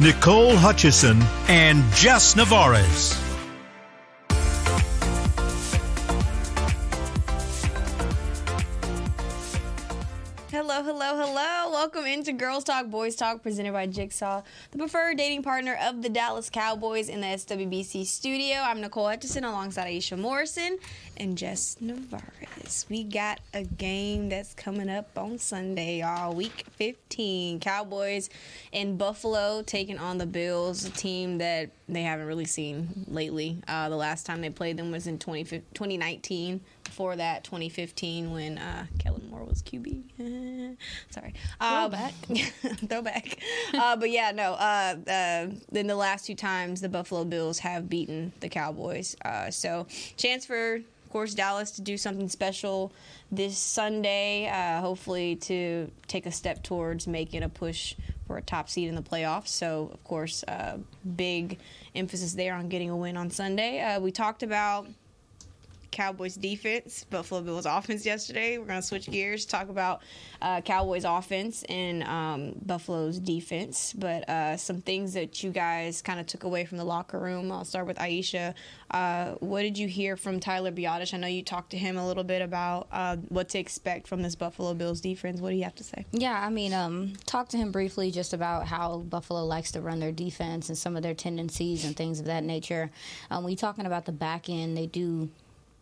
Nicole Hutchison, and Jess Navarez. Welcome into Girls Talk, Boys Talk, presented by Jigsaw, the preferred dating partner of the Dallas Cowboys in the SWBC studio. I'm Nicole Hutchison alongside Aisha Morrison and Jess Navarez. We got a game that's coming up on Sunday, y'all. Week 15. Cowboys in Buffalo taking on the Bills, a team that they haven't really seen lately. Uh, the last time they played them was in 20, 2019 before that 2015 when uh, Kellen Moore was QB. Sorry. Uh, Throwback. throwback. Uh, but yeah, no. Uh, uh, in the last two times, the Buffalo Bills have beaten the Cowboys. Uh, so chance for, of course, Dallas to do something special this Sunday. Uh, hopefully to take a step towards making a push for a top seed in the playoffs. So of course, uh, big emphasis there on getting a win on Sunday. Uh, we talked about. Cowboys defense, Buffalo Bills offense yesterday. We're going to switch gears, talk about uh, Cowboys offense and um, Buffalo's defense, but uh, some things that you guys kind of took away from the locker room. I'll start with Aisha. Uh, what did you hear from Tyler Biadasz? I know you talked to him a little bit about uh, what to expect from this Buffalo Bills defense. What do you have to say? Yeah, I mean, um, talked to him briefly just about how Buffalo likes to run their defense and some of their tendencies and things of that nature. Um, we talking about the back end, they do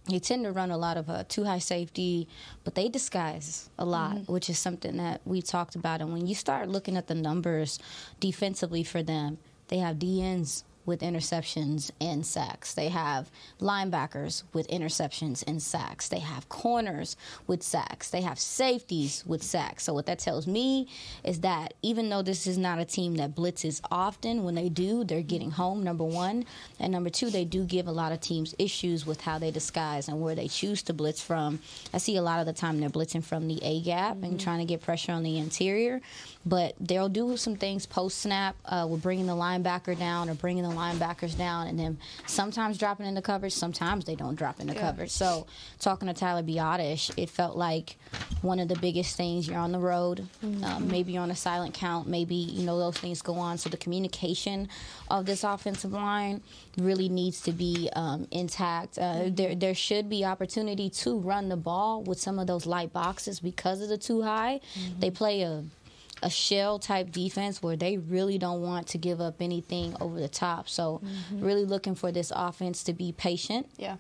they tend to run a lot of uh, two high safety, but they disguise a lot, mm-hmm. which is something that we talked about. And when you start looking at the numbers defensively for them, they have DNs with interceptions and sacks. They have linebackers with interceptions and sacks. They have corners with sacks. They have safeties with sacks. So what that tells me is that even though this is not a team that blitzes often, when they do, they're getting home. Number one, and number two, they do give a lot of teams issues with how they disguise and where they choose to blitz from. I see a lot of the time they're blitzing from the A gap mm-hmm. and trying to get pressure on the interior, but they'll do some things post snap uh, with bringing the linebacker down or bringing the linebackers down, and then sometimes dropping into coverage, sometimes they don't drop into yeah. coverage. So, talking to Tyler Biadasz, it felt like one of the biggest things. You're on the road, mm-hmm. um, maybe on a silent count, maybe you know those things go on. So the communication of this offensive line really needs to be um, intact. Uh, mm-hmm. There, there should be opportunity to run the ball with some of those light boxes because of the two high. Mm-hmm. They play a a shell type defense where they really don't want to give up anything over the top. So, mm-hmm. really looking for this offense to be patient. Yeah.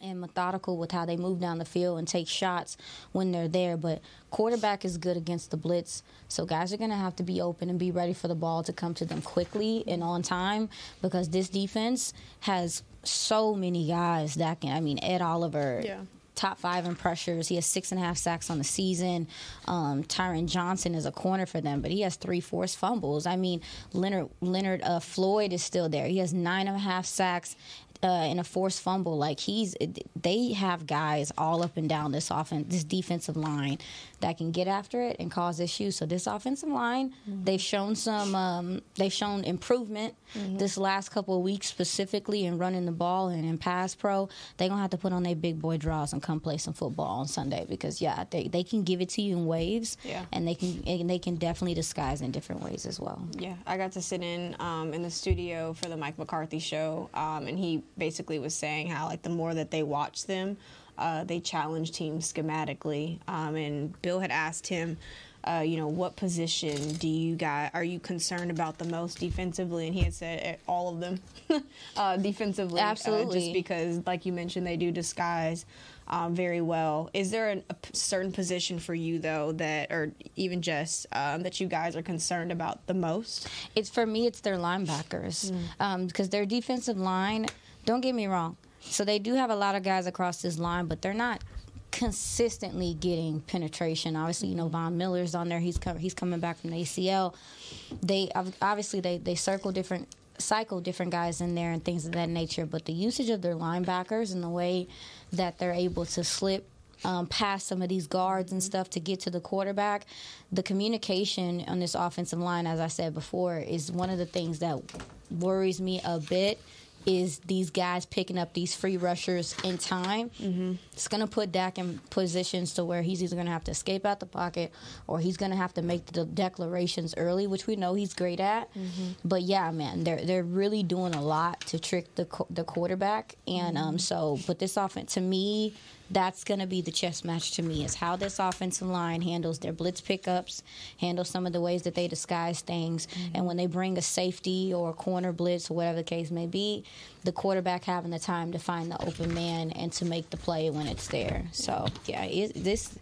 And methodical with how they move down the field and take shots when they're there. But quarterback is good against the blitz. So guys are going to have to be open and be ready for the ball to come to them quickly and on time because this defense has so many guys that can. I mean, Ed Oliver, yeah top five in pressures. He has six and a half sacks on the season. Um, Taron Johnson is a corner for them, but he has three forced fumbles. I mean, Leonard Leonard uh, Floyd is still there. He has nine and a half sacks uh, in a forced fumble. Like he's, they have guys all up and down this offense, this defensive line that can get after it and cause issues. So this offensive line, mm-hmm. they've shown some, um, they've shown improvement mm-hmm. this last couple of weeks, specifically in running the ball and in pass pro. They're gonna have to put on their big boy draws and come play some football on Sunday because yeah, they, they can give it to you in waves. Yeah. and they can and they can definitely disguise in different ways as well. Yeah, I got to sit in um, in the studio for the Mike McCarthy show, um, and he basically was saying how like the more that they watch them, uh, they challenge teams schematically. Um, and Bill had asked him, uh, you know, what position do you guys are you concerned about the most defensively? And he had said eh, all of them uh, defensively, absolutely, uh, just because, like you mentioned, they do disguise. Um, very well. Is there an, a certain position for you though that, or even just um, that you guys are concerned about the most? It's for me. It's their linebackers because mm. um, their defensive line don't get me wrong. So they do have a lot of guys across this line, but they're not consistently getting penetration. Obviously, you know Von Miller's on there. He's com- he's coming back from the ACL. They obviously they they circle different cycle different guys in there and things of that nature. But the usage of their linebackers and the way that they're able to slip um, past some of these guards and stuff to get to the quarterback. The communication on this offensive line, as I said before, is one of the things that worries me a bit is these guys picking up these free rushers in time. Mm-hmm. It's going to put Dak in positions to where he's either going to have to escape out the pocket or he's going to have to make the declarations early, which we know he's great at. Mm-hmm. But yeah, man, they're they're really doing a lot to trick the the quarterback, and um, so but this offense to me that's going to be the chess match to me is how this offensive line handles their blitz pickups, handles some of the ways that they disguise things, mm-hmm. and when they bring a safety or a corner blitz or whatever the case may be, the quarterback having the time to find the open man and to make the play when it's there. So yeah, it, this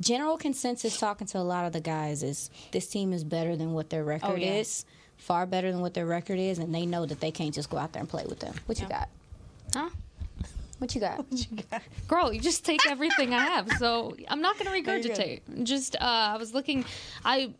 general consensus talking to a lot of the guys is this team is better than what their record oh, yeah. is, far better than what their record is, and they know that they can't just go out there and play with them. What yeah. you got? Huh? What you got? What you got? Girl, you just take everything I have. So I'm not going to regurgitate. Just, uh, I was looking, I.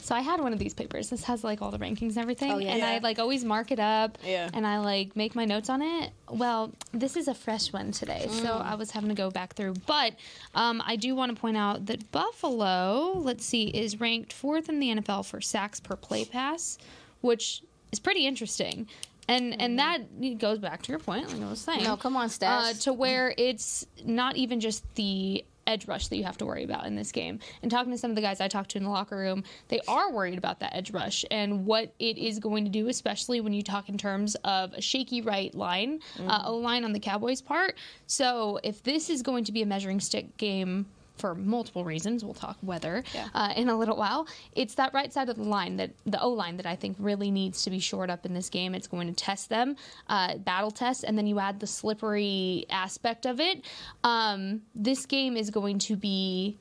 So I had one of these papers. This has like all the rankings and everything, oh, yeah. and yeah. I like always mark it up, yeah. and I like make my notes on it. Well, this is a fresh one today, mm. so I was having to go back through. But um, I do want to point out that Buffalo, let's see, is ranked fourth in the NFL for sacks per play pass, which is pretty interesting and mm-hmm. and that goes back to your point, like I was saying. No, come on, Stas. Uh, to where it's not even just the edge rush that you have to worry about in this game. And talking to some of the guys I talked to in the locker room, they are worried about that edge rush and what it is going to do, especially when you talk in terms of a shaky right line, uh, mm-hmm. uh, O line on the Cowboys' part. So if this is going to be a measuring stick game for multiple reasons. We'll talk weather yeah. uh, in a little while. It's that right side of the line, that the O line, that I think really needs to be shored up in this game. It's going to test them, uh, battle test, and then you add the slippery aspect of it. Um, this game is going to be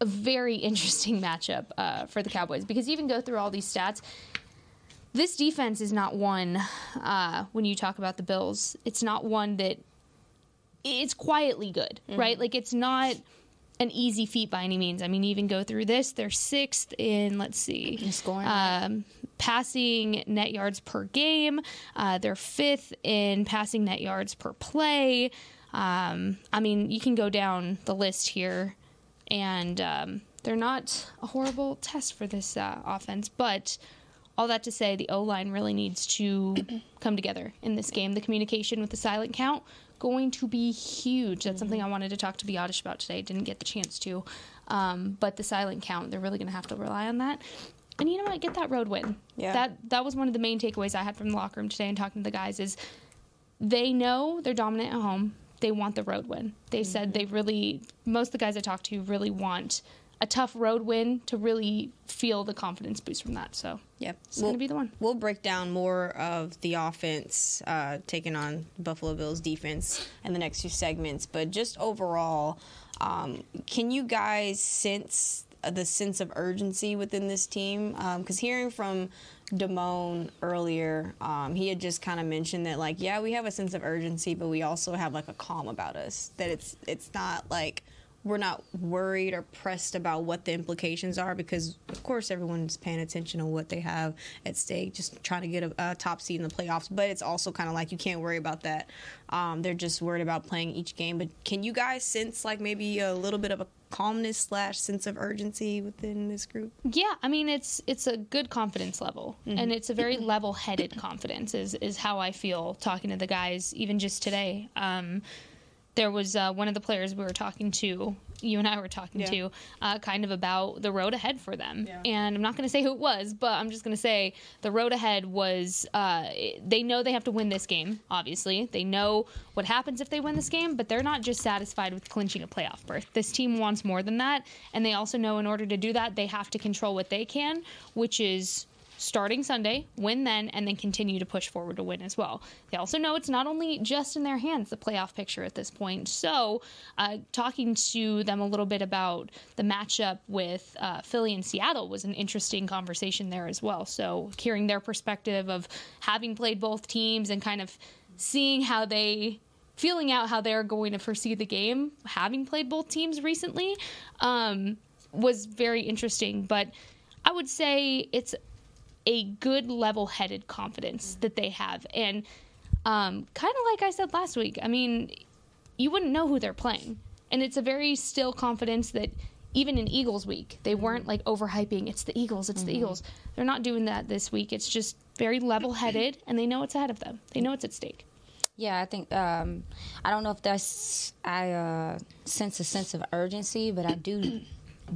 a very interesting matchup uh, for the Cowboys because you even go through all these stats. This defense is not one, uh, when you talk about the Bills, it's not one that it's quietly good, mm-hmm. right? Like it's not an easy feat by any means. I mean, even go through this, they're sixth in let's see, scoring, um, passing net yards per game. Uh, they're fifth in passing net yards per play. Um, I mean, you can go down the list here, and um, they're not a horrible test for this uh, offense, but. All that to say, the O line really needs to come together in this game. The communication with the silent count going to be huge. That's mm-hmm. something I wanted to talk to Biadasz about today. Didn't get the chance to. Um, but the silent count, they're really going to have to rely on that. And you know what? Get that road win. Yeah. That that was one of the main takeaways I had from the locker room today and talking to the guys is they know they're dominant at home. They want the road win. They mm-hmm. said they really most of the guys I talked to really want a tough road win to really feel the confidence boost from that. So yeah, it's we'll, going to be the one. We'll break down more of the offense uh, taking on Buffalo Bills defense in the next few segments. But just overall, um, can you guys sense the sense of urgency within this team? Because um, hearing from Damone earlier, um, he had just kind of mentioned that like, yeah, we have a sense of urgency, but we also have like a calm about us. That it's it's not like we're not worried or pressed about what the implications are because of course everyone's paying attention to what they have at stake just trying to get a, a top seed in the playoffs. But it's also kind of like you can't worry about that. Um, they're just worried about playing each game. But can you guys sense like maybe a little bit of a calmness slash sense of urgency within this group? Yeah i mean it's it's a good confidence level. Mm-hmm. and it's a very level-headed confidence is is how i feel talking to the guys even just today. Um, there was uh, one of the players we were talking to, you and I were talking yeah. to, uh, kind of about the road ahead for them. Yeah. And I'm not going to say who it was, but I'm just going to say the road ahead was uh, they know they have to win this game, obviously. They know what happens if they win this game, but they're not just satisfied with clinching a playoff berth. This team wants more than that. And they also know in order to do that, they have to control what they can, which is starting Sunday, win then, and then continue to push forward to win as well. They also know it's not only just in their hands, the playoff picture at this point. So, uh, talking to them a little bit about the matchup with uh, Philly and Seattle was an interesting conversation there as well. So, hearing their perspective of having played both teams and kind of seeing how they feeling out how they're going to foresee the game, having played both teams recently, um, was very interesting. But I would say it's a good level-headed confidence that they have, and um, kind of like I said last week. I mean, you wouldn't know who they're playing, and it's a very still confidence that even in Eagles week, they weren't like overhyping. It's the Eagles. It's the Eagles. They're not doing that this week. It's just very level-headed, and they know what's ahead of them. They know it's at stake. Yeah, I think um, I don't know if that's I uh, sense a sense of urgency, but I do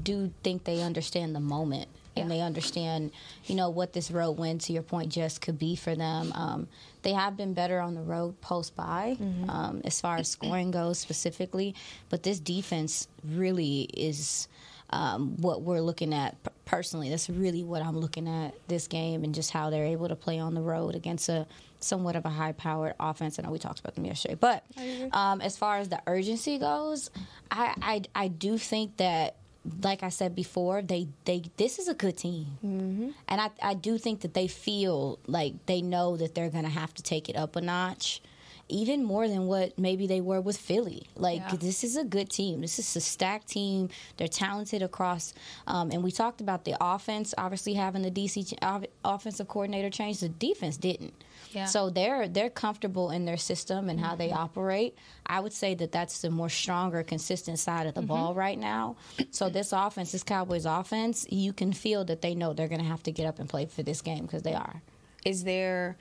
do think they understand the moment and Yeah. they understand, you know, what this road win to your point just could be for them. Um, they have been better on the road post by um, as far as scoring goes specifically, but this defense really is um, what we're looking at personally. That's really what I'm looking at this game and just how they're able to play on the road against a somewhat of a high powered offense. I know we talked about them yesterday, but um, as far as the urgency goes, I, I I do think that. Like I said before, they, they this is a good team, mm-hmm. and I, I do think that they feel like they know that they're gonna have to take it up a notch, even more than what maybe they were with Philly. Like Yeah. this is a good team. This is a stacked team. They're talented across. Um, and we talked about the offense, obviously having the DC ch- offensive coordinator change. The defense didn't. Yeah. So they're they're comfortable in their system and how they Mm-hmm. operate. I would say that that's the more stronger, consistent side of the ball Mm-hmm. right now. So this offense, this Cowboys offense, you can feel that they know they're going to have to get up and play for this game because they are. Is there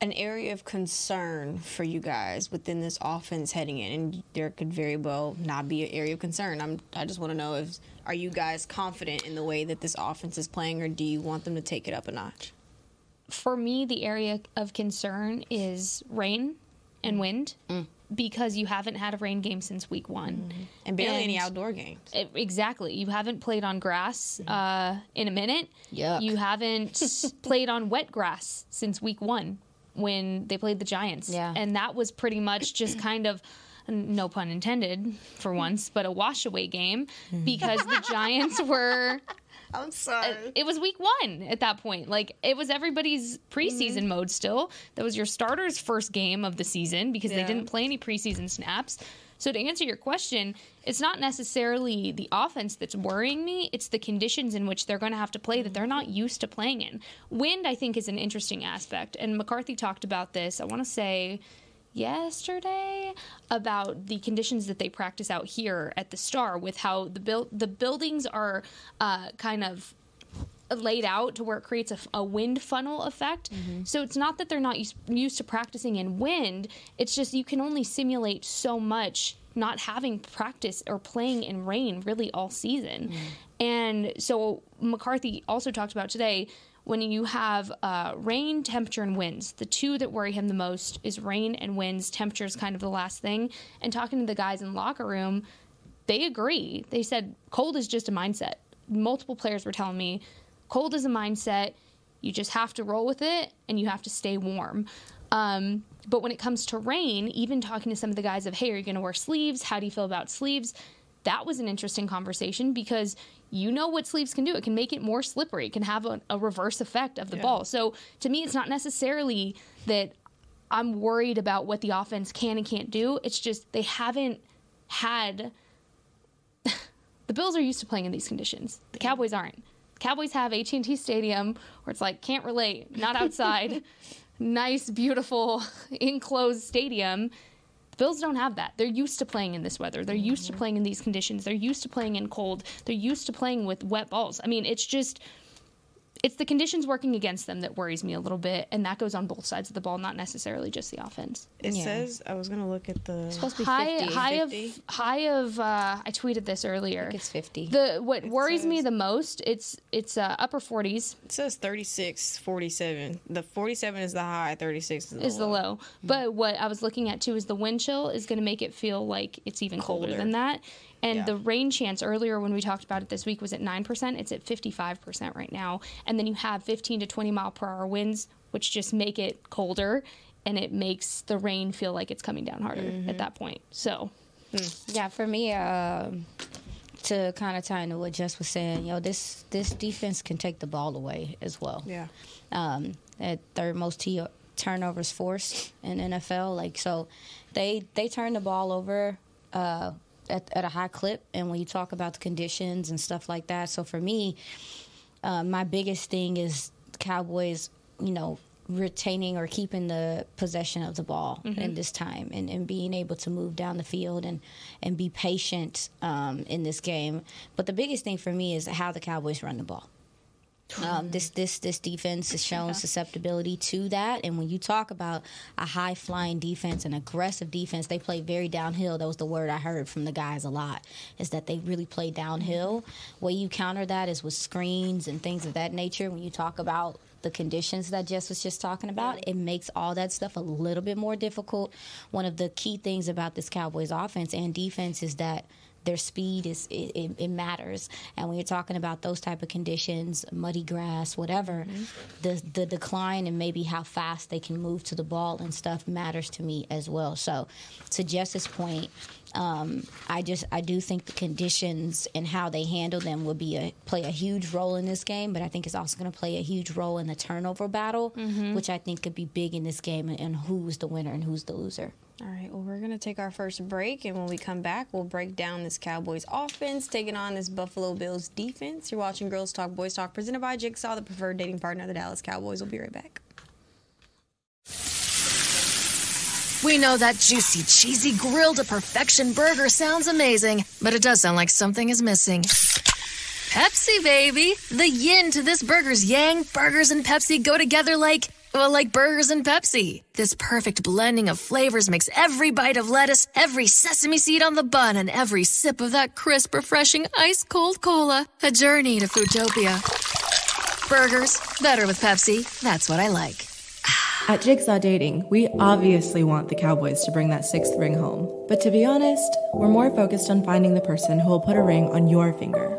an area of concern for you guys within this offense heading in? And there could very well not be an area of concern. I'm. I just want to know if are you guys confident in the way that this offense is playing, or do you want them to take it up a notch? For me, the area of concern is rain and wind mm. because you haven't had a rain game since week one. Mm-hmm. And barely any outdoor games. E- Exactly. You haven't played on grass mm-hmm. uh, in a minute. Yuck. You haven't played on wet grass since week one when they played the Giants. Yeah. And that was pretty much just kind of, no pun intended for once, but a wash away game mm-hmm. because the Giants were I'm sorry. it was week one at that point. Like it was everybody's preseason Mm-hmm. mode still. That was your starter's first game of the season because they didn't play any preseason snaps. So to answer your question, it's not necessarily the offense that's worrying me. It's the conditions in which they're going to have to play that they're not used to playing in. Wind, I think, is an interesting aspect, and McCarthy talked about this. I want to say yesterday about the conditions that they practice out here at the Star with how the build the buildings are uh, kind of laid out to where it creates a, a wind funnel effect. So it's not that they're not used, used to practicing in wind. It's just you can only simulate so much not having practice or playing in rain really all season. And so McCarthy also talked about today when you have uh, rain, temperature, and winds. The two that worry him the most is rain and winds. Temperature is kind of the last thing. And talking to the guys in the locker room, they agree. They said cold is just a mindset. Multiple players were telling me cold is a mindset. You just have to roll with it and you have to stay warm. Um, but when it comes to rain, even talking to some of the guys of, hey, are you going to wear sleeves? How do you feel about sleeves? That was an interesting conversation because you know what sleeves can do. It can make it more slippery. It can have a, a reverse effect of the ball. So to me, it's not necessarily that I'm worried about what the offense can and can't do. It's just they haven't had the Bills are used to playing in these conditions. The Cowboys aren't. The Cowboys have AT&T Stadium where it's like can't relate, not outside. nice, beautiful enclosed stadium. The Bills don't have that. They're used to playing in this weather. They're used to mm-hmm. playing in these conditions. They're used to playing in cold. They're used to playing with wet balls. I mean, it's just it's the conditions working against them that worries me a little bit, and that goes on both sides of the ball, not necessarily just the offense. It Yeah. says I was gonna look at the. supposed to be high 50. high 50? of high of uh, I tweeted this earlier. it's 50. The what worries me the most it's it's uh, upper 40s It says 36, 47. The 47 is the high, 36 is the is the low. low. But what I was looking at too is the wind chill is going to make it feel like it's even colder, Colder. than that. And Yeah. the rain chance earlier when we talked about it this week was at 9%. It's at 55% right now. And then you have 15 to 20 mile per hour winds, which just make it colder and it makes the rain feel like it's coming down harder at that point. So, Yeah, for me, um, to kind of tie into what Jess was saying, you know, this this defense can take the ball away as well. Yeah. Um, at third most t- turnovers forced in NFL, like so, they they turn the ball over. Uh, at, at a high clip, and when you talk about the conditions and stuff like that, so for me, uh, my biggest thing is Cowboys, you know, retaining or keeping the possession of the ball in this time and, and being able to move down the field and, and be patient um, in this game. But the biggest thing for me is how the Cowboys run the ball. Um, this this this defense has shown susceptibility to that, and when you talk about a high flying defense, an aggressive defense, they play very downhill. That was the word I heard from the guys a lot. Is that they really play downhill. Way you counter that is with screens and things of that nature. When you talk about the conditions that Jess was just talking about, it makes all that stuff a little bit more difficult. One of the key things about this Cowboys offense and defense is that their speed is it, it, it matters. And when you're talking about those type of conditions muddy grass whatever the the decline and maybe how fast they can move to the ball and stuff matters to me as well. So to Jess's point um, I just I do think the conditions and how they handle them will be a play a huge role in this game, but I think it's also going to play a huge role in the turnover battle, which I think could be big in this game and, and who's the winner and who's the loser. All right, well, we're going to take our first break, and when we come back, we'll break down this Cowboys offense taking on this Buffalo Bills defense. You're watching Girls Talk, Boys Talk, presented by Jigsaw, the preferred dating partner of the Dallas Cowboys. We'll be right back. We know that juicy, cheesy, grilled to perfection burger sounds amazing, but it does sound like something is missing. Pepsi, baby! The yin to this burger's yang, burgers and Pepsi go together like, well, like burgers and Pepsi. This perfect blending of flavors makes every bite of lettuce, every sesame seed on the bun, and every sip of that crisp, refreshing, ice cold cola a journey to Foodtopia. Burgers, better with Pepsi. That's what I like. At Jigsaw Dating, we obviously want the Cowboys to bring that sixth ring home. But to be honest, we're more focused on finding the person who will put a ring on your finger.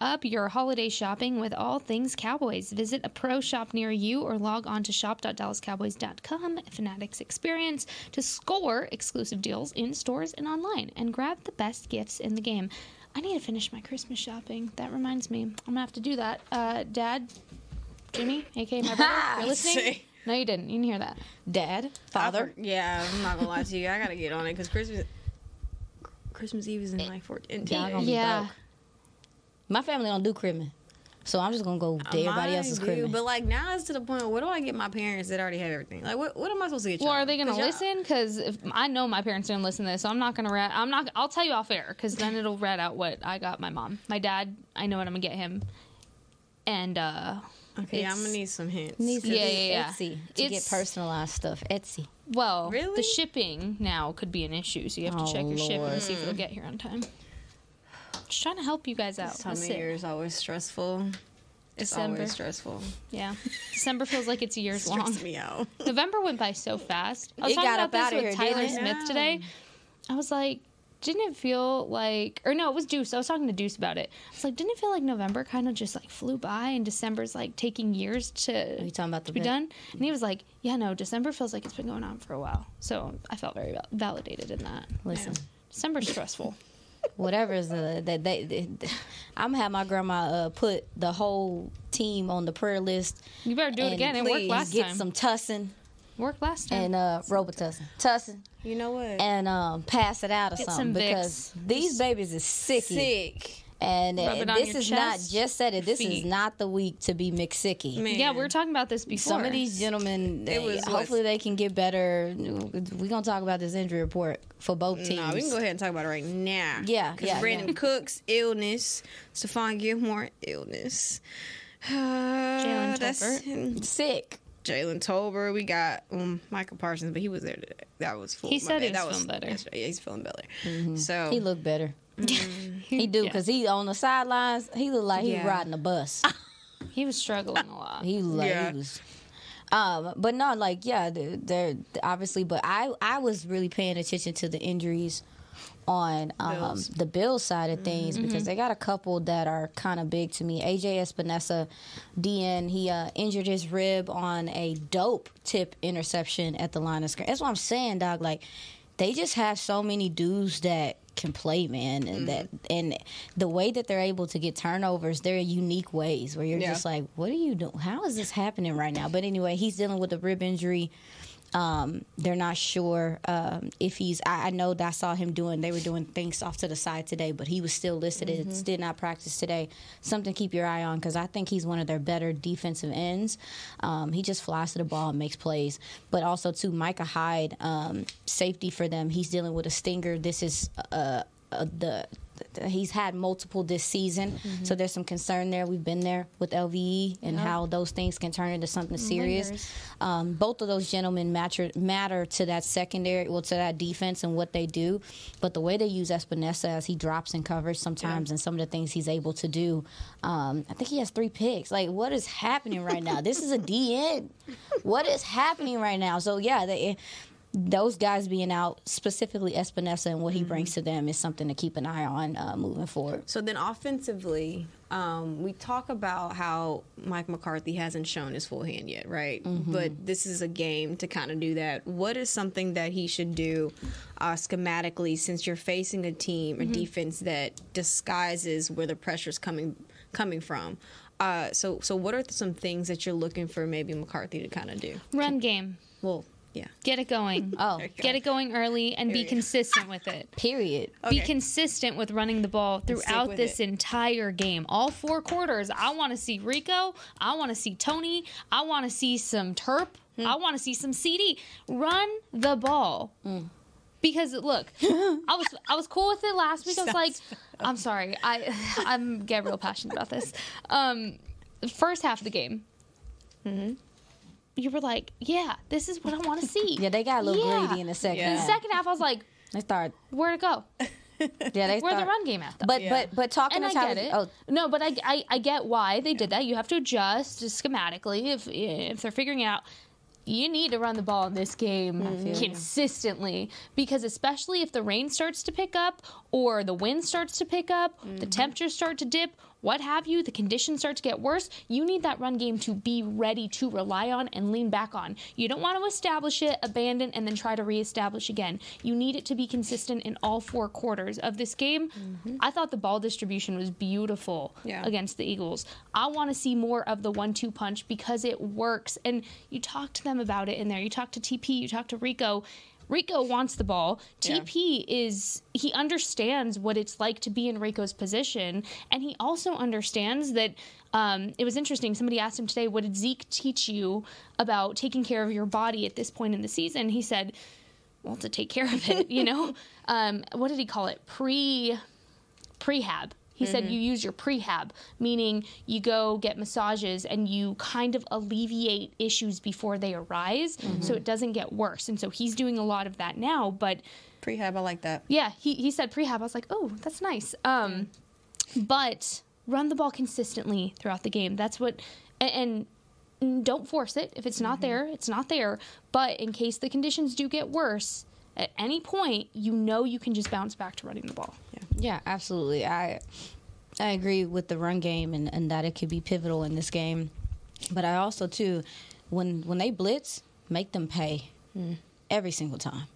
Up your holiday shopping with all things Cowboys. Visit a pro shop near you or log on to shop.dallascowboys.com, Fanatics Experience, to score exclusive deals in stores and online and grab the best gifts in the game. I need to finish my Christmas shopping. That reminds me. I'm going to have to do that. Uh, Dad, Jimmy, aka my brother, you're listening? See. No, you didn't. You didn't hear that. Dad, father, Yeah, I'm not going to lie to you. I got to get on it because Christmas. Christmas Eve is in like 14 Y'all gonna be Yeah. Broke. my family don't do Christmas, so I'm just gonna go to everybody Mine else's do, Christmas. But like now it's to the point. Where do I get my parents that already have everything? Like what? What am I supposed to get? Well, y'all? are they going to 'Cause y'all- listen? Because if I know my parents didn't listen to this, so I'm not going to rat. I'm not. I'll tell you off air because then it'll rat out what I got my mom. My dad, I know what I'm gonna get him, and uh, Okay, I'm gonna need some hints. Needs to Yeah, be yeah, yeah. Etsy to It's- get personalized stuff. Etsy. well, Really? the shipping now could be an issue, so you have to Oh, check your ship Lord. and see if it'll get here on time. Just trying to help you guys out. This time That's of year is always stressful. It's December. always stressful. Yeah, December feels like it's years long. Me out. November went by so fast. I was It talking about this with here, Tyler? Smith today. I was like, didn't it feel like, or no, it was Deuce. I was talking to Deuce about it. I was like, didn't it feel like November kind of just like flew by and December's like taking years to, Are you talking about the to be bit? done? And he was like, yeah, no, December feels like it's been going on for a while. So I felt very val- validated in that. Listen, December's stressful. Whatever is uh, that they, they, I'm gonna have my grandma uh, put the whole team on the prayer list. You better do it again. It worked last get time. Get some tussin Worked last time. and uh, Robitussin, tussin, You know what? and um, pass it out or Get something some Vicks. because these babies is sicky. Sick. And, and this your is not just said it. This feet. is not the week to be McSicky. Man. yeah, we were talking about this before. Some of these gentlemen, they, was hopefully what- they can get better. We're gonna talk about this injury report for both teams. No, we can go ahead and talk about it right now. Yeah, Because yeah, Brandin yeah. Cooks illness, Stephon Gilmore illness. Jalen That's Tolbert. Sick. Jalen Tolbert. We got um, Micah Parsons, but he was there today. That was full. He my said he was that feeling better. Yeah, he's feeling better. So He looked better. He do Yeah. because he on the sidelines. He looked like he Yeah. riding a bus. He was struggling a lot. He like Yeah. he was. Um, but no, like yeah, they're, they're obviously. But I I was really paying attention to the injuries on um, Bills. the Bill side of things because they got a couple that are kind of big to me. AJ Epenesa, DN, he uh, injured his rib on a dope tip interception at the line of scrimmage. That's what I'm saying, dog. Like they just have so many dudes that can play, man, and that mm-hmm. and the way that they're able to get turnovers, they're unique ways where you're Yeah. just like, what are you doing? How is this happening right now? But anyway, he's dealing with a rib injury. Um, they're not sure um, if he's. I, I know that I saw him doing. They were doing things off to the side today, but he was still listed. It did not practice today. Something to keep your eye on because I think he's one of their better defensive ends. Um, he just flies to the ball and makes plays. But also too, Micah Hyde, um, safety for them. He's dealing with a stinger. This is uh, uh, the he's had multiple this season, so there's some concern there. We've been there with LVE and how those things can turn into something serious. Um, both of those gentlemen matter matter to that secondary, well, to that defense and what they do. But the way they use Epenesa as he drops in coverage sometimes, and some of the things he's able to do, um, I think he has three picks. Like, what is happening right now? this is a DN. What is happening right now? So yeah, they those guys being out, specifically Epenesa and what he brings to them, is something to keep an eye on uh, moving forward. So then offensively, um, we talk about how Mike McCarthy hasn't shown his full hand yet, right? But this is a game to kind of do that. What is something that he should do uh, schematically since you're facing a team, a defense that disguises where the pressure is coming coming from? Uh, so, so what are some things that you're looking for maybe McCarthy to kind of do? Run game. Well, yeah. Get it going. Oh, Get it going early and be consistent with it. period. Be consistent with running the ball throughout this it. entire game. All four quarters. I want to see Rico. I want to see Tony. I want to see some Terp. Hmm. I want to see some CD. Run the ball. Because look, I was I was cool with it last week. I was like, I'm sorry, I I'm get real passionate about this. Um, first half of the game, Mm-hmm. You were like, yeah, this is what I want to see. Yeah, they got a little Yeah. greedy in the second. Yeah. The half. second half, I was like, They start. where to go? Yeah, they Where the run game at though? But but but talking and I to Tyler, get it. oh No, but I, I, I get why they did that. You have to adjust schematically if if they're figuring out. You need to run the ball in this game mm-hmm. consistently because, especially if the rain starts to pick up or the wind starts to pick up, the mm-hmm. temperatures start to dip, what have you, the conditions start to get worse, you need that run game to be ready to rely on and lean back on. You don't want to establish it, abandon, and then try to reestablish again. You need it to be consistent in all four quarters of this game. Mm-hmm. I thought the ball distribution was beautiful Yeah. against the Eagles. I want to see more of the one two punch because it works. And you talk to them about it in there. You talk to TP, you talk to Rico. Rico wants the ball. Yeah. TP is he understands what it's like to be in Rico's position, and he also understands that. Um, it was interesting. Somebody asked him today, "What did Zeke teach you about taking care of your body at this point in the season?" He said, "Well, to take care of it, you know. um, what did he call it? Pre prehab. He said mm-hmm. you use your prehab, meaning you go get massages and you kind of alleviate issues before they arise so mm-hmm. it doesn't get worse. And so he's doing a lot of that now. But Prehab, I like that. yeah, he, he said prehab. I was like, oh, that's nice. Um, mm-hmm. But run the ball consistently throughout the game. That's what, and, and don't force it. If it's not there, it's not there. But in case the conditions do get worse, at any point, you know you can just bounce back to running the ball. Yeah, yeah absolutely. I I agree with the run game and, and that it could be pivotal in this game. But I also too, when when they blitz, make them pay hmm. every single time,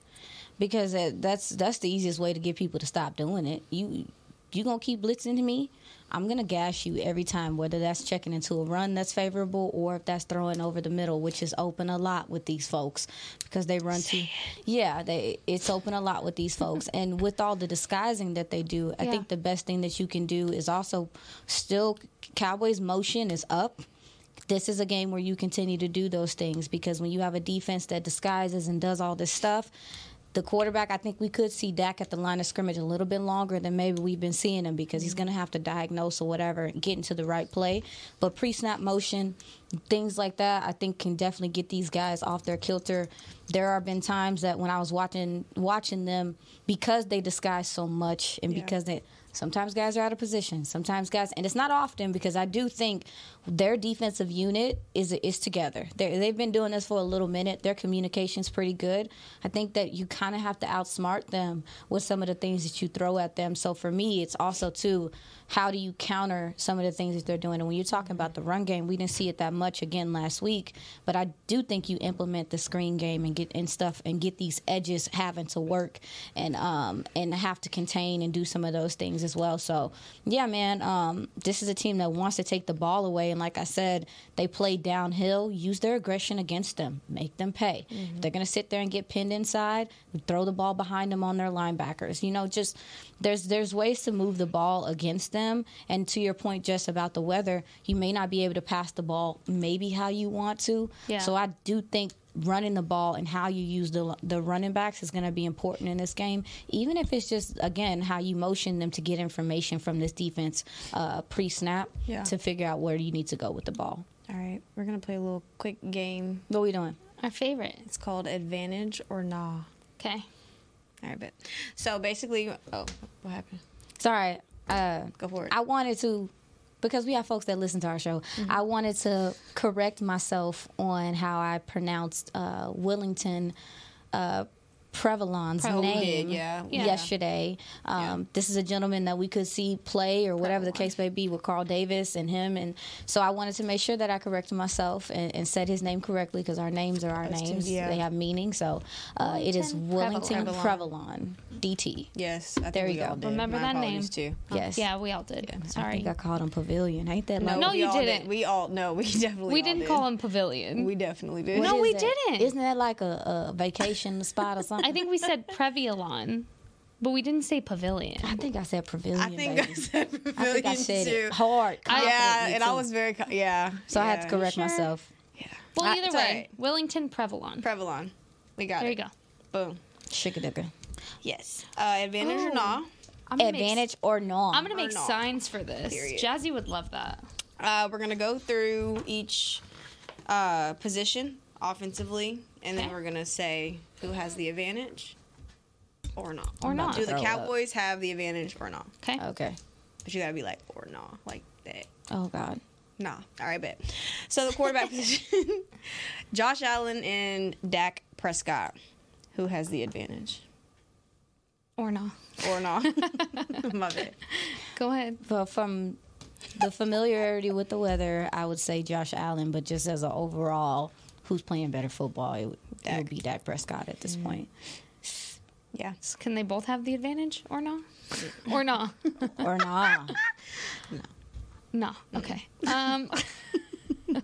because that's that's the easiest way to get people to stop doing it. You you gonna keep blitzing to me? I'm gonna gash you every time, whether that's checking into a run that's favorable or if that's throwing over the middle, which is open a lot with these folks because they run to. Yeah, they it's open a lot with these folks, and with all the disguising that they do, I Yeah. think the best thing that you can do is also still Cowboys motion is up. This is a game where you continue to do those things because when you have a defense that disguises and does all this stuff, the quarterback, I think we could see Dak at the line of scrimmage a little bit longer than maybe we've been seeing him because he's mm-hmm. going to have to diagnose or whatever and get into the right play. But pre snap motion, things like that, I think can definitely get these guys off their kilter. There have been times that when I was watching watching them because they disguise so much and because they Sometimes guys are out of position. Sometimes guys, and it's not often because I do think their defensive unit is is together. they they've been doing this for a little minute. Their communication's pretty good. I think that you kind of have to outsmart them with some of the things that you throw at them. So for me, it's also too how do you counter some of the things that they're doing? And when you're talking about the run game, we didn't see it that much again last week, but I do think you implement the screen game and get and stuff and get these edges having to work and um and have to contain and do some of those things as well. So yeah, man, um, this is a team that wants to take the ball away, and like I said, they play downhill. Use their aggression against them, make them pay. Mm-hmm. They're gonna sit there and get pinned inside. Throw the ball behind them on their linebackers. You know, just there's there's ways to move the ball against them. And to your point, just about the weather, you may not be able to pass the ball maybe how you want to. Yeah. So I do think running the ball and how you use the the running backs is going to be important in this game. Even if it's just again how you motion them to get information from this defense uh, pre snap Yeah. to figure out where you need to go with the ball. All right, we're gonna play a little quick game. What are we doing? Our favorite. It's called Advantage or Nah. Okay. All right, bet. So basically, oh, what happened? Sorry, uh, Go for it. I wanted to because we have folks that listen to our show. Mm-hmm. I wanted to correct myself on how I pronounced uh, Willington. Uh, Previlon's Pre- name did, yeah. Yeah. yesterday. Um, This is a gentleman that we could see play or whatever the case may be with Carl Davis and him. And so I wanted to make sure that I corrected myself and, and said his name correctly because our names are our Us too, names. yeah. They have meaning. So uh, it is Wellington Willington Previlon. Previlon, DT. Yes, I think There we you all go. did. Remember My that name. too. Yes. Yeah, we all did. I Sorry. think I called him Pavilion. Ain't that like No, we you all didn't. Did. We all no, we definitely. we didn't did. call him Pavilion. We definitely did. No, we that? didn't. Isn't that like a, a vacation spot or something? I think we said Previolon, but we didn't say Pavilion. I think I said pavilion. I think baby. I said I pavilion think I said too. it hard. yeah, confidently, and I was very co- yeah. so I had to correct Sure. myself. Yeah. Well, I- either it's way, alright. Wellington Previlon. Previlon. We got There it. you go. Boom. Shikadooka. Yes. Uh, advantage or Oh. not? I'm gonna make- Advantage or no? I'm gonna make not. signs for this. Period. Jazzy would love that. Uh, we're gonna go through each uh, position offensively, and then we're gonna say who has the advantage or not. Or not. Do the Throw up. Cowboys have the advantage or not? Okay. Okay. But you gotta be like or not, like that. Oh God. Nah. All right, bet. So the quarterback position: Josh Allen and Dak Prescott. Who has the advantage Or not. or not? My bad. Go ahead. But from the familiarity with the weather, I would say Josh Allen. But just as an overall, who's playing better football? It would, it would be Dak Prescott at this point, Yeah. So can they both have the advantage or not? or not? or not? No. No. Okay. Um,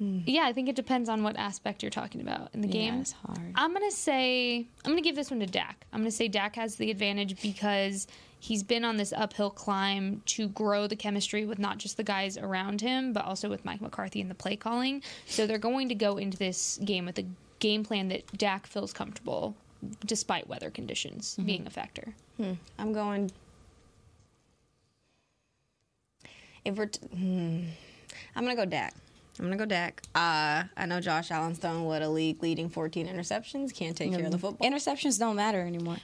yeah, I think it depends on what aspect you're talking about in the Yeah, game. it's hard. I'm gonna say I'm gonna give this one to Dak. I'm gonna say Dak has the advantage because he's been on this uphill climb to grow the chemistry with not just the guys around him, but also with Mike McCarthy and the play calling. So they're going to go into this game with a game plan that Dak feels comfortable, despite weather conditions being a factor. I'm going. If we're, t- hmm, I'm gonna go Dak. I'm gonna go Dak. Uh, I know Josh Allen's throwing what a league leading 14 interceptions. Can't take care of the football. Interceptions don't matter anymore.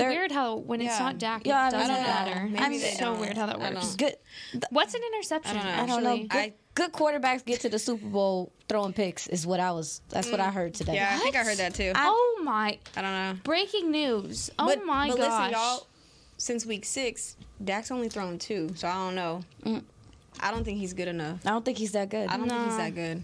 It's They're- weird how when it's Yeah. not Dak, Yeah, it doesn't I don't know. matter. Maybe it's they so don't. weird how that works. don't. Good. What's an interception? I don't know. I don't know. Good, I- good quarterbacks get to the Super Bowl throwing picks. Is what I was. That's what I mm. heard today. yeah, I think I heard that too. I, oh my! I don't know. Breaking news! Oh but, my but gosh! listen, y'all. Since week six, Dak's only thrown two, so I don't know. Mm. I don't think he's good enough. I don't think he's that good. I don't think he's that good.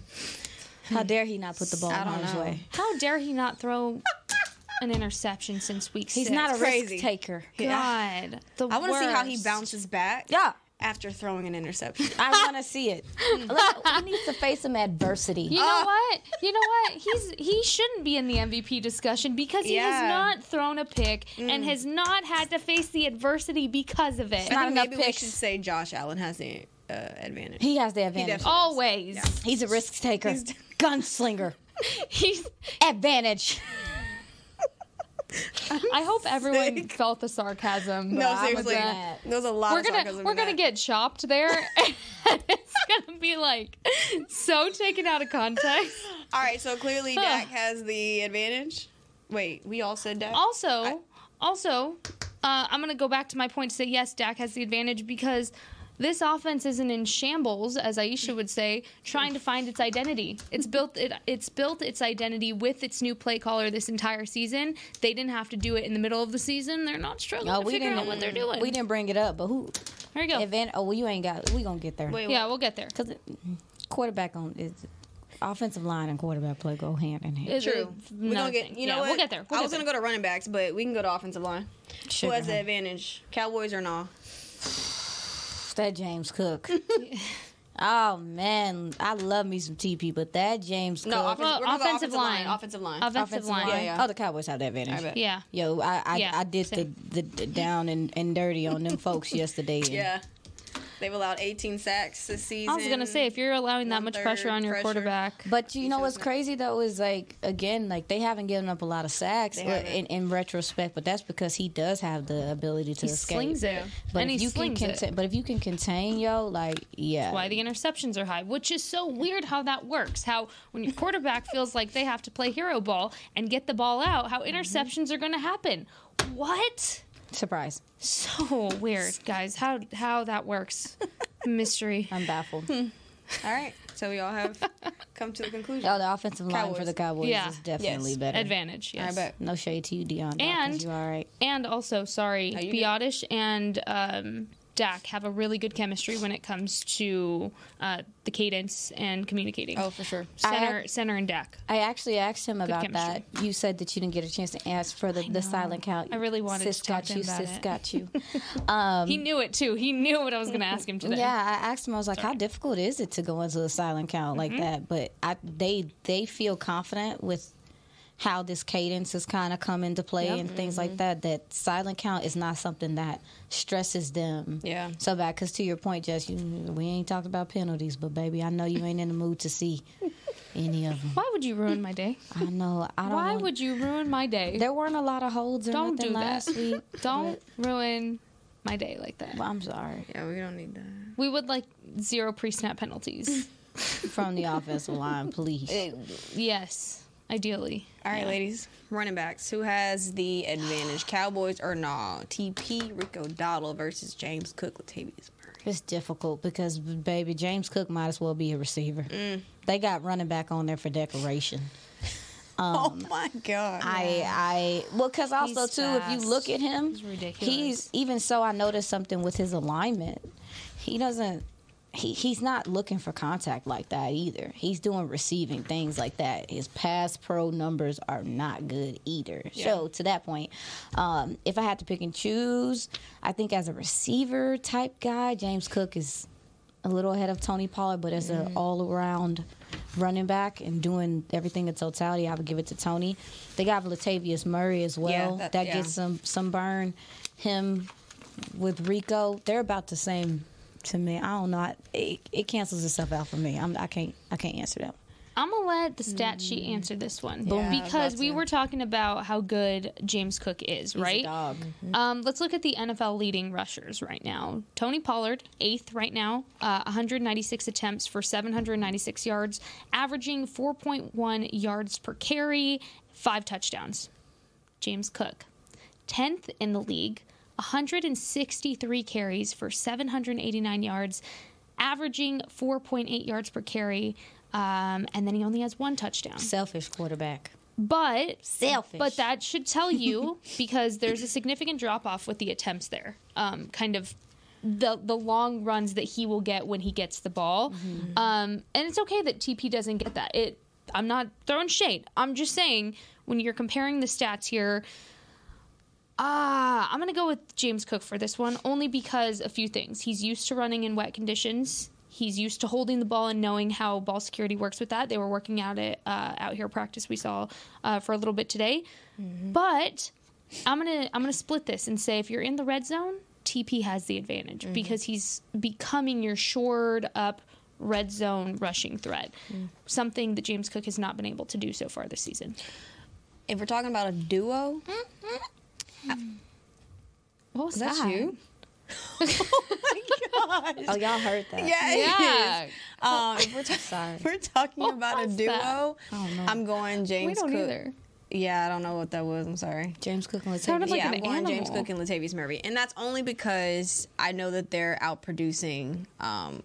How dare he not put the ball I in don't harm's know. way? How dare he not throw an interception since week six. He's six? not a crazy. risk taker. God. The I want to see how he worst. bounces back. Yeah. After throwing an interception. I want to see it. Look, he needs to face some adversity. You know what? You know what? He's he shouldn't be in the MVP discussion because he has not thrown a pick and has not had to face the adversity because of it. I not think enough maybe we picks. should say Josh Allen has the uh, advantage. He has the advantage. definitely- Always. He's a risk taker, gunslinger, He's advantage. I hope everyone felt the sarcasm. No, with seriously, that. there was a lot We're of gonna sarcasm we're gonna that. get chopped there. and it's gonna be like so taken out of context. All right, so clearly Dak has the advantage. Wait, we all said Dak. Also, also, uh, I'm gonna go back to my point to say yes, Dak has the advantage because this offense isn't in shambles, as Aisha would say, trying to find its identity. It's built it, it's built its identity with its new play caller this entire season. They didn't have to do it in the middle of the season. They're not struggling No, to we figure didn't. out what they're doing. We didn't bring it up, but who? There you go. Event. Oh, well, you ain't got. We gonna get there. Wait, yeah, we'll get there. Because quarterback on is offensive line and quarterback play go hand in hand. It's True. We're gonna get. You know Yeah, what? We'll get there. We'll I was there. gonna go to running backs, but we can go to offensive line. Sugar, Who has the advantage? Cowboys or no? That James Cook. oh man, I love me some TP, but that James No, Cook. offensive, Well, we're gonna offensive line. Offensive line. Offensive, offensive line. line. Yeah, yeah. Oh, the Cowboys have the advantage. I bet. Yeah. Yo, I I, Yeah, I did the, the, the down and, and dirty on them folks yesterday. and Yeah. They've allowed 18 sacks this season. I was gonna say if you're allowing that much pressure on your pressure. quarterback, But you know what's crazy though is like again like they haven't given up a lot of sacks They in, in retrospect, but that's because he does have the ability to he escape. slings it, But and if he you can slings it. contain, but if you can contain yo, like yeah, why the interceptions are high, which is so weird how that works. How when your quarterback feels like they have to play hero ball and get the ball out, how interceptions are going to happen. What? Surprise. So weird, guys. How how that works? Mystery. I'm baffled. All right. So we all have come to the conclusion. Oh, the offensive line for the Cowboys Yeah. is definitely Yes. better. Advantage, yes. I bet. No shade to you, Dion. And- you all right? And also, sorry, you good. Biadasz and um, Dak have a really good chemistry when it comes to uh, the cadence and communicating. Oh, for sure. Center, center, and Dak. I actually asked him about chemistry. that. You said that you didn't get a chance to ask for the, the silent count. I really wanted sis to talk got to you. about sis it. got you. he knew it too. He knew what I was going to ask him today. Yeah, I asked him. I was like, "How difficult is it to go into a silent count like Mm-hmm. that?" But I, they they feel confident with how this cadence has kind of come into play and things Mm-hmm. like that. That silent count is not something that stresses them. Yeah. So bad. Because to your point, Jess, you, we ain't talked about penalties, but baby, I know you ain't in the mood to see any of them. Why would you ruin my day? I know. I don't. Why want- would you ruin my day? There weren't a lot of holds or Don't nothing do that. week. Don't ruin my day like that. Well, I'm sorry. Yeah, we don't need that. We would like zero pre-snap penalties. From the offensive line, please. yes, ideally. All right, ladies. Running backs. Who has the advantage? Cowboys or nah? TP, Rico Dowdle versus James Cook, Latavius Murray. It's difficult because, baby, James Cook might as well be a receiver. Mm. They got running back on there for decoration. oh my God. I, I, well, because also He's too, if you look at him, He's ridiculous. he's even so. I noticed something with his alignment. He doesn't. He, he's not looking for contact like that either. He's doing receiving things like that. His pass pro numbers are not good either. So to that point, um, if I had to pick and choose, I think as a receiver type guy, James Cook is a little ahead of Tony Pollard, but as Mm-hmm. an all around running back and doing everything in totality, I would give it to Tony. They got Latavius Murray as well. that- that yeah. gets some some burn. Him with Rico, they're about the same to me. I don't know. I- It, it cancels itself out for me. I'm, I can't I can't answer that. I'm gonna let the stat sheet answer this one Mm. Yeah, because we were talking about how good James Cook is, right? dog. Um, let's look at the NFL leading rushers right now. Tony Pollard, eighth right now, uh, 196 attempts for 796 yards, averaging 4.1 yards per carry, five touchdowns. James Cook, 10th in the league, 163 carries for 789 yards, averaging 4.8 yards per carry, um, and then he only has one touchdown. Selfish quarterback. But Selfish. But that should tell you because there's a significant drop off with the attempts there. Um, kind of the the long runs that he will get when he gets the ball. Um, and it's okay that TP doesn't get that. It I'm not throwing shade. I'm just saying when you're comparing the stats here. Ah, I'm gonna go with James Cook for this one only because a few things. He's used to running in wet conditions. He's used to holding the ball and knowing how ball security works with that. They were working out it uh, out here practice we saw uh, for a little bit today. But I'm gonna I'm gonna split this and say if you're in the red zone, TP has the advantage because he's becoming your shored up red zone rushing threat, something that James Cook has not been able to do so far this season. if we're talking about a duo, What was is that you? Oh, y'all heard that? Yeah, it Yeah. Um, if we're, ta- Sorry. if we're talking about a was duo, that? I'm going James We don't Cook. either. Yeah, I don't know what that was. I'm sorry. James Cook and Sounded Latavius. like yeah, an I'm going James animal. Cook and Latavius Murray, and that's only because I know that they're outproducing um,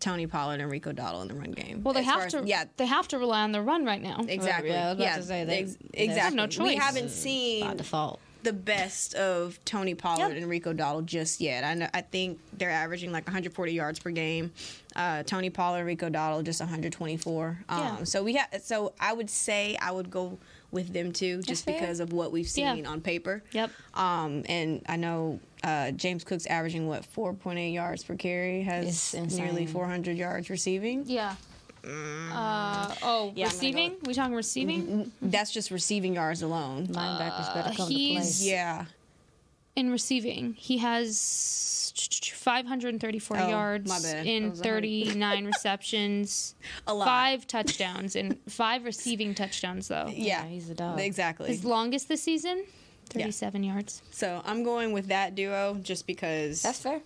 Tony Pollard and Rico Dowdle in the run game. Well, they As far have as- to. Yeah, they have to rely on the run right now. exactly. Yeah, I was about to say they- ex- they have exactly. no We choice. haven't seen by default. The best of Tony Pollard Yep. and Rico Dowdle just yet. I know. I think they're averaging like 140 yards per game. Uh, Tony Pollard, and Rico Dowdle, just 124. Um, Yeah. So we have. So I would say I would go with them too, just fair. because of what we've seen Yeah. on paper. Yep. Um, and I know uh, James Cook's averaging what 4.8 yards per carry, has nearly 400 yards receiving. Yeah. Uh, oh, Yeah, I'm go receiving? we talking receiving? That's just receiving yards alone. Linebackers better come to play. he's- Yeah. In receiving, he has 534 Oh, yards in That was a 39 receptions, A lot. five touchdowns, and five receiving touchdowns, though. Yeah, he's a dog. Exactly. His longest this season, 37 yards. So I'm going with that duo just because That's fair.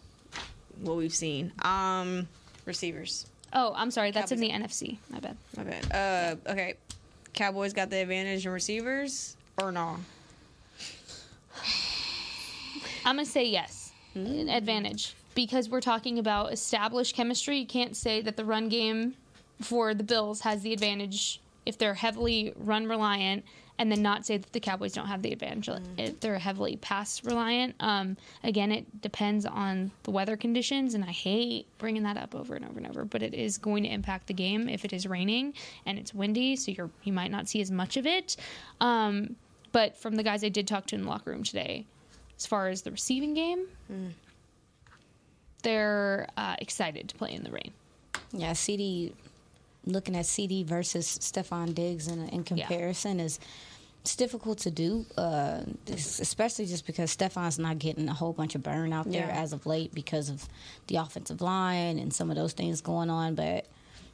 what we've seen. Um, receivers. Oh, I'm sorry. That's in the NFC. My bad. My bad. Uh, okay. Cowboys got the advantage in receivers or no? I'm gonna say yes, Hmm. advantage because we're talking about established chemistry. You can't say that the run game for the Bills has the advantage if they're heavily run reliant, and then not say that the Cowboys don't have the advantage Hmm. if they're heavily pass reliant. Um, again, it depends on the weather conditions, and I hate bringing that up over and over and over, but it is going to impact the game if it is raining and it's windy, so you're you might not see as much of it. Um, but from the guys I did talk to in the locker room today, as far as the receiving game, they're uh, excited to play in the rain. Yeah, CD. Looking at CD versus Stefon Diggs in, in comparison is it's difficult to do, uh, especially just because Stefon's not getting a whole bunch of burn out there Yeah. as of late because of the offensive line and some of those things going on. But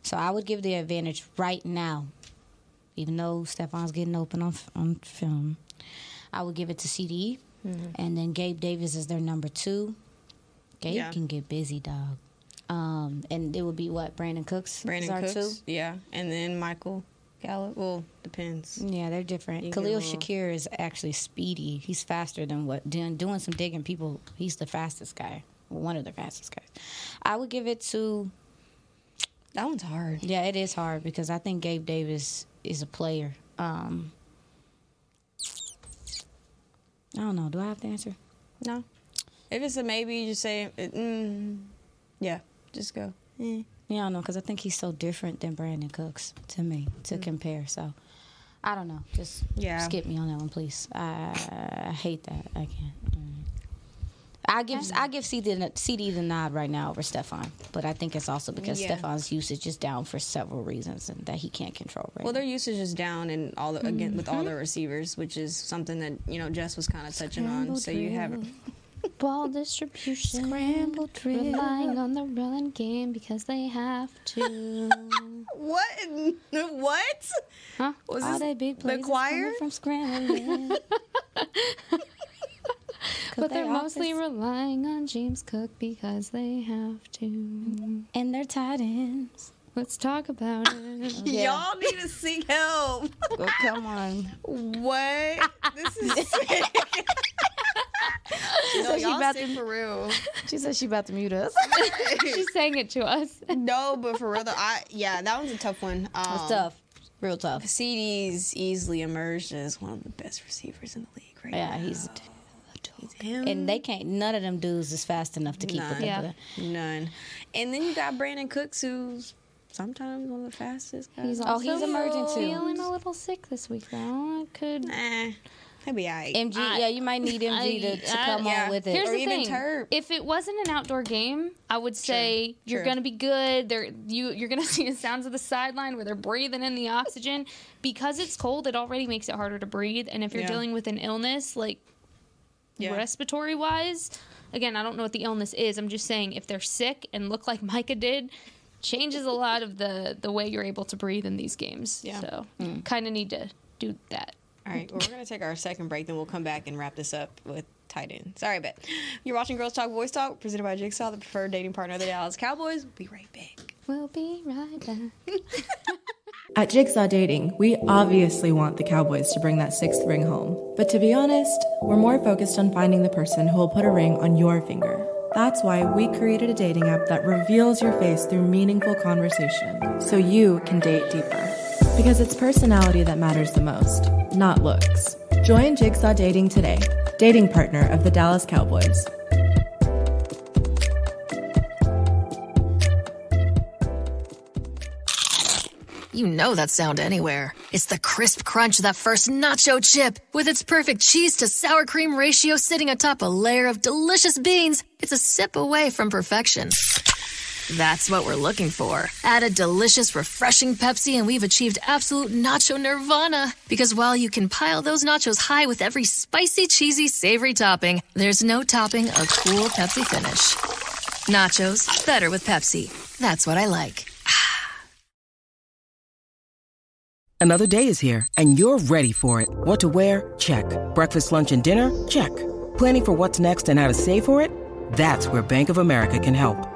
so I would give the advantage right now, even though Stefon's getting open on on film. I would give it to CD, and then Gabe Davis is their number two. Gabe Yeah. can get busy, dog. Um, and it would be what Brandin Cooks. Brandin Cooks. two? Yeah, and then Michael Gallup. Well, depends. Yeah, they're different. You Khalil. Shakir is actually speedy. He's faster than what doing doing some digging. People, he's the fastest guy, one of the fastest guys. I would give it to. That one's hard. Yeah, it is hard because I think Gabe Davis is a player. Um, I don't know. Do I have to answer? No. If it's a maybe, you just say, mm, yeah, just go. Eh. Yeah, I don't know because I think he's so different than Brandin Cooks to me to compare. So I don't know. Just Yeah. skip me on that one, please. I, I hate that. I can't. Mm. I give I give CD the, CD the nod right now over Stefon, but I think it's also because Yeah. Stefon's usage is down for several reasons and that he can't control. Right Well, now. their usage is down in all the, again with all Mm-hmm. receivers, which is something that you know Jess was kind of touching on. So you have Ball distribution, Scramble drill. relying on the run game because they have to. what? What? Huh? Was all this they big plays is choir? from scrambling. But they're they mostly offense- relying on James Cook because they have to. and their tight ends. Let's talk about it. Yeah. Y'all need to seek help. Oh, come on. What? This is sick. no, said she y'all about to- for real. She said she about to mute us. She's saying it to us. No, but for real though, I yeah, that one's a tough one. Um, It's tough. Real tough. CD's easily emerged as one of the best receivers in the league right Yeah, now. he's He's him. and they can't. None of them dudes is fast enough to keep None. up. Yeah. with it. None. And then you got Brandin Cooks, who's sometimes one of the fastest guys. He's Oh, also he's emerging too. Feeling a little sick this week, though. I could. eh, he'll be alright. MG, I- yeah, you might need MG to, to I- come yeah. on with it. Here's Or the even thing: Terp. if it wasn't an outdoor game, I would say you're true. gonna be good. They're you you're gonna see the sounds of the sideline where they're breathing in the oxygen. Because it's cold, it already makes it harder to breathe. And if you're Yeah. dealing with an illness, like Yeah. respiratory wise, again, I don't know what the illness is. I'm just saying if they're sick and look like Micah did, changes a lot of the the way you're able to breathe in these games. Yeah. So mm. kind of need to do that. All right, well, we're going to take our second break, then we'll come back and wrap this up with tight end. Sorry, but You're watching Girls Talk Boys Talk, presented by Jigsaw, the preferred dating partner of the Dallas Cowboys. We'll be right back. We'll be right back. At Jigsaw Dating, we obviously want the Cowboys to bring that sixth ring home. But to be honest, we're more focused on finding the person who will put a ring on your finger. That's why we created a dating app that reveals your face through meaningful conversation, so you can date deeper. Because it's personality that matters the most, not looks. Join Jigsaw Dating today, dating partner of the Dallas Cowboys. You know that sound anywhere. It's the crisp crunch of that first nacho chip. With its perfect cheese to sour cream ratio sitting atop a layer of delicious beans, it's a sip away from perfection. That's what we're looking for. Add a delicious, refreshing Pepsi, and we've achieved absolute nacho nirvana. Because while you can pile those nachos high with every spicy, cheesy, savory topping, there's no topping a cool Pepsi finish. Nachos, better with Pepsi. That's what I like. Another day is here, and you're ready for it. What to wear? Check. Breakfast, lunch, and dinner? Check. Planning for what's next and how to save for it? That's where Bank of America can help.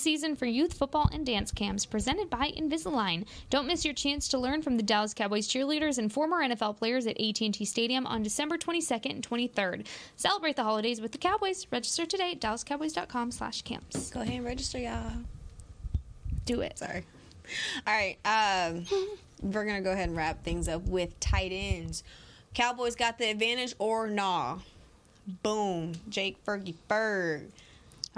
Season for youth football and dance camps presented by Invisalign. Don't miss your chance to learn from the Dallas Cowboys cheerleaders and former NFL players at AT&T Stadium on December 22nd and 23rd. Celebrate the holidays with the Cowboys. Register today at dallascowboys.com/camps. Go ahead and register, y'all. Do it. Sorry. All right. Um, we're going to go ahead and wrap things up with tight ends. Cowboys got the advantage or nah? Boom. Jake Fergie Ferg.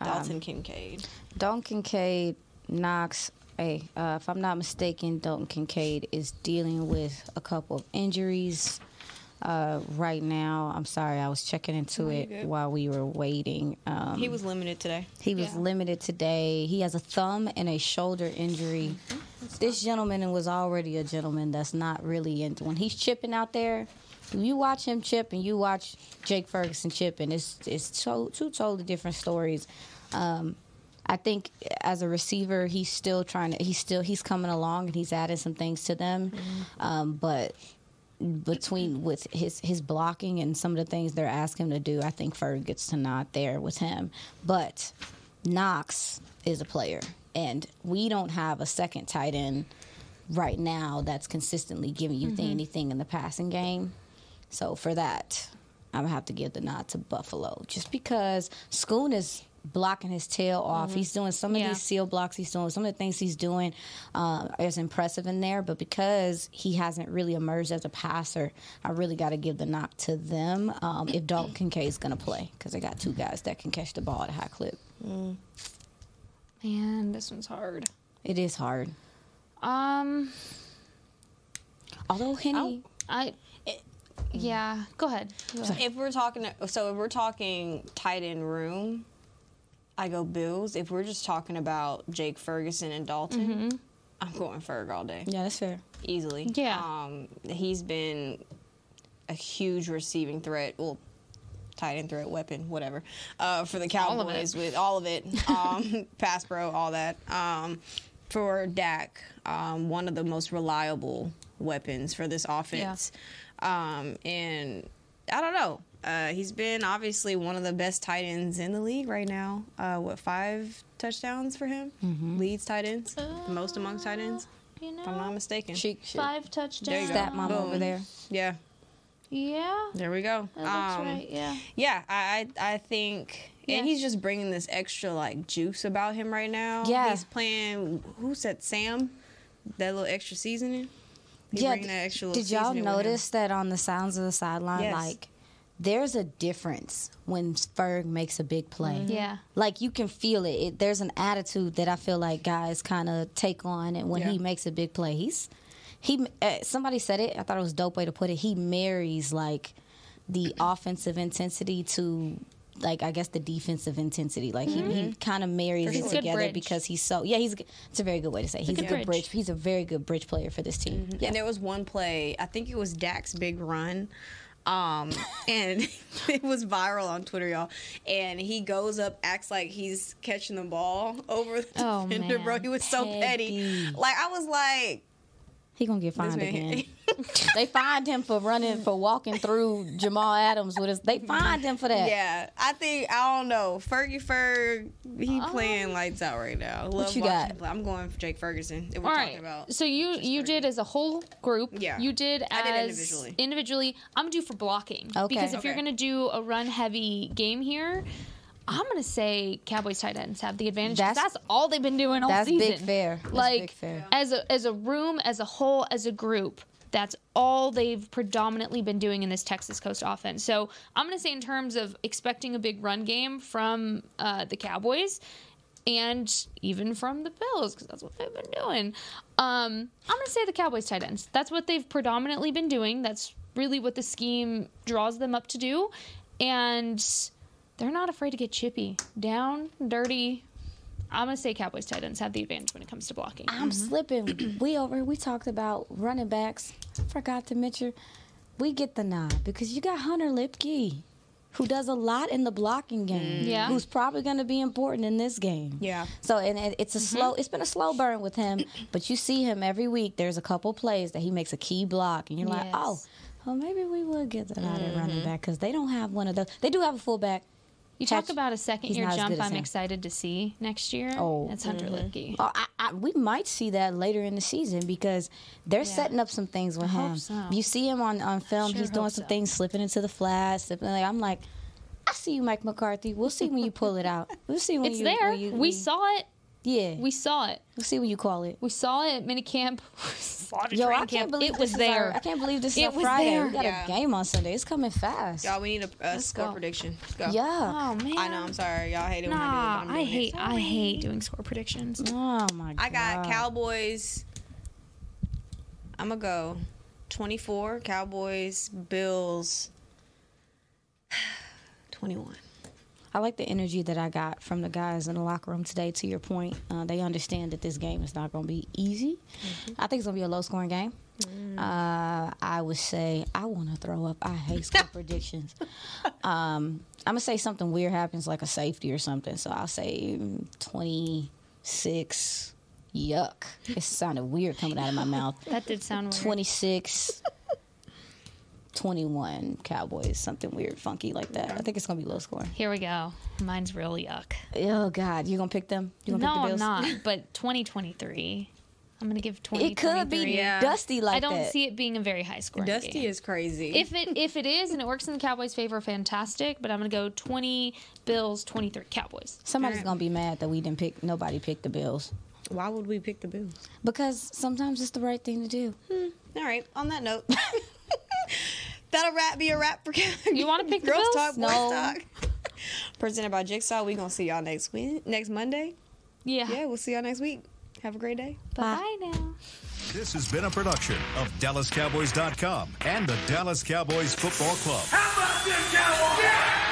Dalton Kincaid. Dalton Kincaid Knox. Hey, uh, if I'm not mistaken, Dalton Kincaid is dealing with a couple of injuries uh, right now. I'm sorry, I was checking into it while we were waiting. Um, He was limited today. He was limited today. He has a thumb and a shoulder injury. This gentleman was already a gentleman that's not really into when he's chipping out there. You watch him chip and you watch Jake Ferguson chipping, it's it's so, two totally different stories. Um, I think as a receiver, he's still trying to. He's still he's coming along and he's added some things to them, um, but between with his his blocking and some of the things they're asking him to do, I think Ferg gets to nod there with him. But Knox is a player, and we don't have a second tight end right now that's consistently giving you th- anything in the passing game. So for that, I'm gonna have to give the nod to Buffalo, just because Schoon is blocking his tail off. He's doing some of Yeah. these seal blocks. He's doing some of the things he's doing uh, is impressive in there. But because he hasn't really emerged as a passer, I really got to give the knock to them. Um, if Dalton Kincaid is gonna play, because they got two guys that can catch the ball at a high clip. Man, this one's hard. It is hard. Um, Although Henny, I. Yeah, go ahead. Go ahead. If we're talking, so if we're talking tight end room, I go Bills. If we're just talking about Jake Ferguson and Dalton, I'm going Ferg all day, yeah, that's fair. easily. Yeah. um, he's been a huge receiving threat. Well, tight end threat, weapon, whatever, uh, for the All. Cowboys with all of it, um, pass pro, all that. Um, for Dak, um, one of the most reliable weapons for this offense. Um, and I don't know. Uh, he's been obviously one of the best tight ends in the league right now. Uh, what five touchdowns for him? Leads tight ends, the most amongst tight ends, You if I'm not mistaken. Chic shit. five touchdowns. There you go. Mom over there. Yeah, Yeah, there we go. that Um, right. Yeah. Yeah, I I I think, Yeah. and he's just bringing this extra like juice about him right now. Yeah. he's playing. Who said Sam? That little extra seasoning. He's yeah, bringing that extra little did y'all seasoning notice that on the sounds of the sideline, Yes. like there's a difference when Ferg makes a big play. Mm-hmm. Yeah. Like you can feel it. it there's an attitude that I feel like guys kind of take on, and when Yeah. he makes a big play, he's he uh, somebody said it. I thought it was a dope way to put it. He marries like the offensive intensity to like I guess the defensive intensity. Like he, he kind of marries He's it together bridge. because he's so yeah. He's it's a very good way to say it. he's a good good bridge. bridge. He's a very good bridge player for this team. Yeah. And there was one play, I think it was Dak's big run. Um, and it was viral on Twitter, y'all. And he goes up, acts like he's catching the ball over the Oh, defender, bro. man. He was so petty. Petty. Like I was like, He gonna get fined again. they fined him for running for walking through Jamal Adams with his. They fined him for that. yeah. I think I don't know. Fergie Ferg, he oh. playing lights out right now. Love you got? play. I'm going for Jake Ferguson. All talking about So you you did as a whole group. Yeah. You did as I did individually. individually. I'm do for blocking. Okay. Because if you're gonna do a run heavy game here, I'm gonna say Cowboys tight ends have the advantage. That's- That's, all they've been doing all that's season. big fair. That's like big fair. as a as a room, as a whole, as a group. That's all they've predominantly been doing in this Texas Coast offense. So I'm going to say, in terms of expecting a big run game from uh, the Cowboys, and even from the Bills because that's what they've been doing. Um, I'm going to say the Cowboys tight ends. That's what they've predominantly been doing. That's really what the scheme draws them up to do, and they're not afraid to get chippy, down, dirty. I'm going to say Cowboys tight ends have the advantage when it comes to blocking. I'm mm-hmm. slipping. we over. We talked about running backs. Forgot to mention, we get the nod because you got Hunter Luepke, who does a lot in the blocking game. Mm. Yeah. Who's probably going to be important in this game. Yeah. So and it, it's a mm-hmm. slow. It's been a slow burn with him, but you see him every week. There's a couple plays that he makes a key block, and you're like, Yes. oh. Well, maybe we would get that out at mm-hmm. running back because they don't have one of those. They do have a fullback. You talk about a second year jump I'm excited to see next year. Oh. That's Hunter mm-hmm. Luepke. Oh, I, I, we might see that later in the season because they're setting up some things with hope him. so. You see him on, on film; Sure he's doing some so. things, slipping into the flats. Slipping, like, I'm like, I see you, Mike McCarthy. We'll see when you pull it out. We'll see when It's you. there. when you- we when- saw it. Yeah, We saw it. we'll see when you call it. We saw it at minicamp. saw it Yo, I training can't camp. believe it this was there. our- I can't believe this is It our was Friday. there. We got Yeah. a game on Sunday. It's coming fast. y'all. We need a, a score go. prediction. Let's go. yeah. Oh man. I know. I'm sorry. Y'all hate it when I do it. Nah, I'm I hate it. I hate doing score predictions. Oh my god. I got Cowboys. I'm gonna go 24. Cowboys. Bills. 21. I like the energy that I got from the guys in the locker room today. To your point, uh, they understand that this game is not going to be easy. I think it's going to be a low scoring game. Uh, I would say I want to throw up. I hate score predictions. Um, I'm gonna say something weird happens, like a safety or something. So I'll say mm, 26. Yuck! It sounded weird coming out of my mouth. That did sound weird. 26. 21 Cowboys, something weird, funky like that. I think it's gonna be low scoring. Here we go. Mine's real yuck. Oh God, you gonna pick them? You gonna No, pick the I'm Bills? not. But 2023. I'm gonna give 20. It could be dusty like I don't that. see it being a very high score. Dusty game. is crazy. If it if it is and it works in the Cowboys' favor, fantastic. But I'm gonna go 20 Bills, 23 Cowboys. Somebody's gonna be mad that we didn't pick. Nobody picked the Bills Why would we pick the Bills? because sometimes it's the right thing to do. Hmm. All right. On that note, that'll wrap be a wrap for You wanna pick Girls Bills? Talk, Boys No. Talk. Presented by Jigsaw. We gonna see y'all next week, next Monday. Yeah. Yeah, we'll see y'all next week. Have a great day. Bye bye now. This has been a production of DallasCowboys.com and the Dallas Cowboys Football Club. How about this, Cowboys?